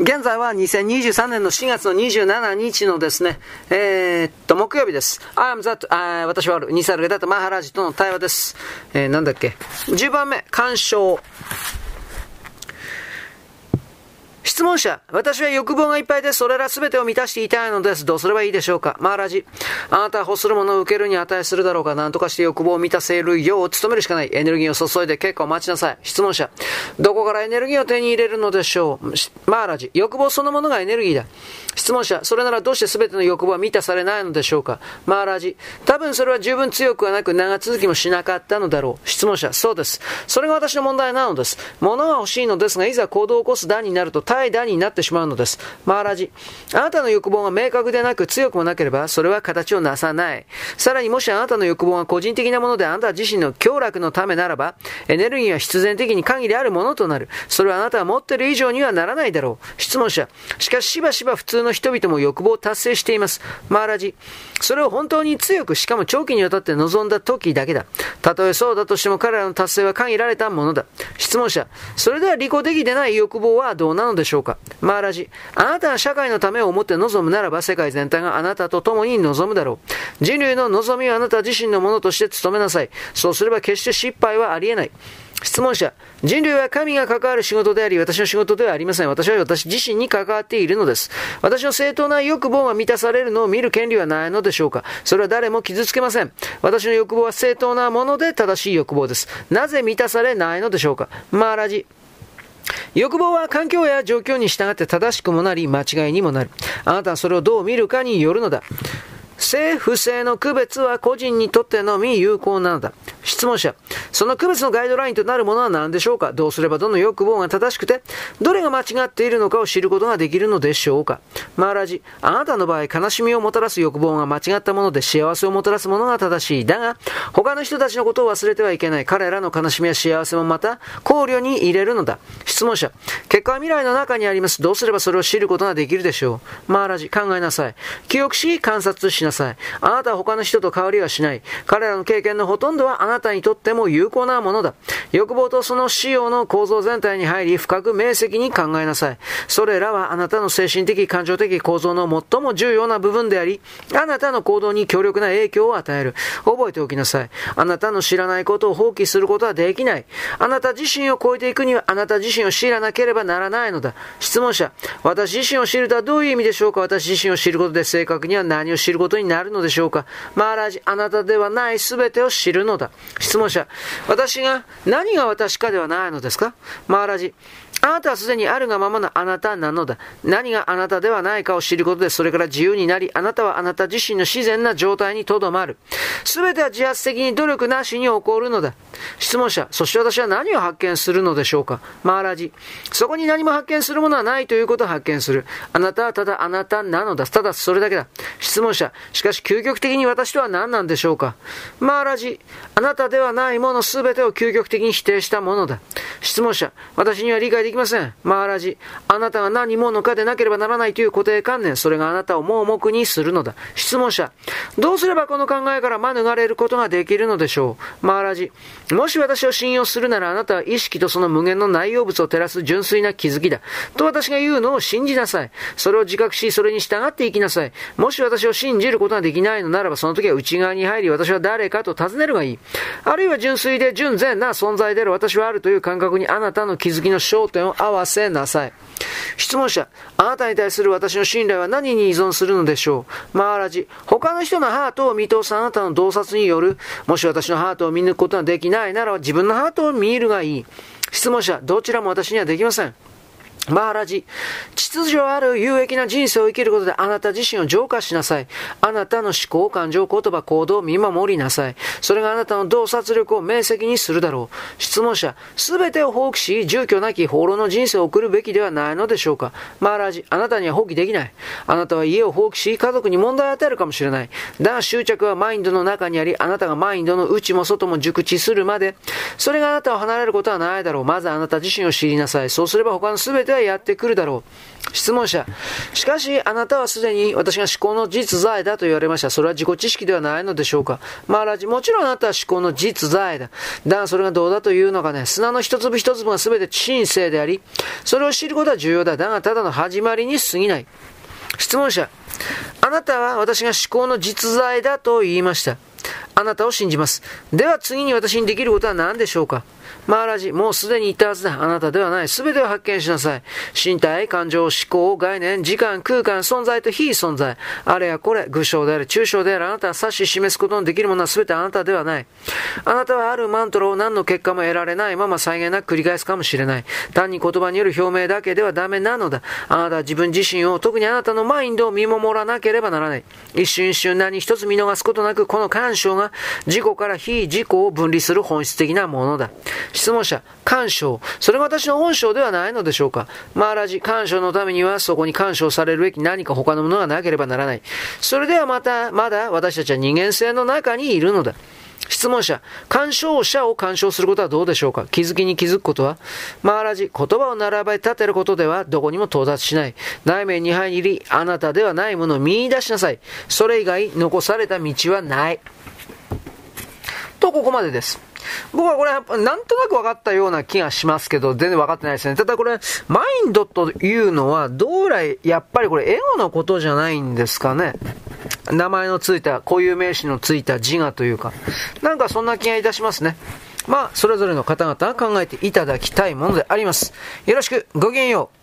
現在は2023年の4月の27日のですね、えー、っと、木曜日です。I am that, あ私はある、ニサルゲダとマハラジとの対話です。えー、なんだっけ。10番目、干渉。質問者、私は欲望がいっぱいでそれら全てを満たしていたいのです。どうすればいいでしょうかマーラジ。あなたは欲するものを受けるに値するだろうか何とかして欲望を満たせるよう努めるしかない。エネルギーを注いで結構待ちなさい。質問者。どこからエネルギーを手に入れるのでしょうマーラジ。欲望そのものがエネルギーだ。質問者。それならどうして全ての欲望は満たされないのでしょうかマーラジ。多分それは十分強くはなく長続きもしなかったのだろう。質問者。そうです。それが私の問題なのです。物が欲しいのですが、いざ行動を起こす段になると対段になってしまうのです。マーラジ。あなたの欲望が明確でなく強くもなければ、それは形をなさない。さらにもしあなたの欲望が個人的なものであなた自身の強楽のためならば、エネルギーは必然的に限りあるものとなる。それはあなたが持ってる以上にはならないだろう。質問者。しかししばしば普通の人々も欲望を達成しています。マーラジ。それを本当に強く、しかも長期にわたって望んだ時だけだ。たとえそうだとしても彼らの達成は限られたものだ。質問者。それでは利己的でない欲望はどうなのでしょうか？マーラジ。あなたが社会のためを思って望むならば世界全体があなたと共に望むだろう。人類の望みはあなた自身のものとして努めなさい。そうすれば決して失敗はありえない。質問者。人類は神が関わる仕事であり、私の仕事ではありません。私は私自身に関わっているのです。私の正当な欲望が満たされるのを見る権利はないのでしょうか？それは誰も傷つけません。私の欲望は正当なもので正しい欲望です。なぜ満たされないのでしょうか？マーラジ。欲望は環境や状況に従って正しくもなり、間違いにもなる。あなたはそれをどう見るかによるのだ。正不正の区別は個人にとってのみ有効なのだ。質問者。その区別のガイドラインとなるものは何でしょうか？どうすればどの欲望が正しくて、どれが間違っているのかを知ることができるのでしょうか？マーラジ。あなたの場合、悲しみをもたらす欲望が間違ったもので幸せをもたらすものが正しい。だが、他の人たちのことを忘れてはいけない。彼らの悲しみや幸せもまた考慮に入れるのだ。質問者。結果は未来の中にあります。どうすればそれを知ることができるでしょうマーラジ。考えなさい。記憶し、観察しなさい。あなたは他の人と変わりはしない。彼らの経験のほとんどはあなたにとっても有効なものだ。欲望とその仕様の構造全体に入り、深く明晰に考えなさい。それらはあなたの精神的、感情的構造の最も重要な部分であり、あなたの行動に強力な影響を与える。覚えておきなさい。あなたの知らないことを放棄することはできない。あなた自身を超えていくには、あなた自身を知らなければならないのだ。質問者、私自身を知るとはどういう意味でしょうか？私自身を知ることで正確には何を知ることになるのでしょうか？マーラージ、あなたではない全てを知るのだ。質問者、私が、何が私かではないのですか？マーラージ、あなたはすでにあるがままのあなたなのだ。何があなたではないかを知ることで、それから自由になり、あなたはあなた自身の自然な状態にとどまる。すべては自発的に努力なしに起こるのだ。質問者、そして私は何を発見するのでしょうか？マーラジ。そこに何も発見するものはないということを発見する。あなたはただあなたなのだ。ただそれだけだ。質問者、しかし究極的に私とは何なんでしょうか？マーラジ。あなたではないものすべてを究極的に否定したものだ。質問者、私には理解でできません。マーラジ。あなたが何者かでなければならないという固定観念、それがあなたを盲目にするのだ。質問者。どうすればこの考えから免れることができるのでしょうマーラジ。もし私を信用するならあなたは意識とその無限の内容物を照らす純粋な気づきだ。と私が言うのを信じなさい。それを自覚し、それに従っていきなさい。もし私を信じることができないのならば、その時は内側に入り、私は誰かと尋ねるがいい。あるいは純粋で純然な存在である私はあるという感覚にあなたの気づきの焦点点を合わせなさい。質問者、あなたに対する私の信頼は何に依存するのでしょう？マーラジ、他の人のハートを見通すあなたの洞察による、もし私のハートを見抜くことができないなら自分のハートを見るがいい。質問者、どちらも私にはできません。マーラジ、秩序ある有益な人生を生きることであなた自身を浄化しなさい。あなたの思考、感情、言葉、行動を見守りなさい。それがあなたの洞察力を明晰にするだろう。質問者、すべてを放棄し、住居なき放浪の人生を送るべきではないのでしょうか。マーラジ、あなたには放棄できない。あなたは家を放棄し、家族に問題を与えるかもしれない。だが執着はマインドの中にあり、あなたがマインドの内も外も熟知するまで、それがあなたを離れることはないだろう。まずあなた自身を知りなさい。そうすれば他のすべてはやってくるだろう。質問者。しかし、あなたはすでに私が思考の実在だと言われました。それは自己知識ではないのでしょうか。マーラジ、もちろんあなたは思考の実在だ。だがそれがどうだというのかね、砂の一粒一粒が全て神聖であり、それを知ることは重要だ。だがただの始まりに過ぎない。質問者。あなたは私が思考の実在だと言いました。あなたを信じます。では次に私にできることは何でしょうかマーラジ、もうすでに言ったはずだ。あなたではない。すべてを発見しなさい。身体、感情、思考、概念、時間、空間、存在と非存在。あれやこれ、具象である、抽象である。あなたは指し示すことのできるものはすべてあなたではない。あなたはあるマントラを何の結果も得られないまま再現なく繰り返すかもしれない。単に言葉による表明だけではダメなのだ。あなたは自分自身を、特にあなたのマインドを見守らなければならない。一瞬一瞬何一つ見逃すことなく、この干渉が自己から非自己を分離する本質的なものだ。質問者、干渉。それが私の本性ではないのでしょうかマーラジ、干渉のためにはそこに干渉されるべき何か他のものがなければならない。それではまた、まだ私たちは人間性の中にいるのだ。質問者、干渉者を干渉することはどうでしょうか気づきに気づくことは？マーラジ、言葉を並べ立てることではどこにも到達しない。内面に入り、あなたではないものを見出しなさい。それ以外、残された道はない。と、ここまでです。僕はこれ、なんとなく分かったような気がしますけど、全然分かってないですね。ただこれ、マインドというのは、どうらい、やっぱりこれ、エゴのことじゃないんですかね。名前のついた、固有名詞のついた自我というか、なんかそんな気がいたしますね。まあ、それぞれの方々が考えていただきたいものであります。よろしく、ごきげんよう。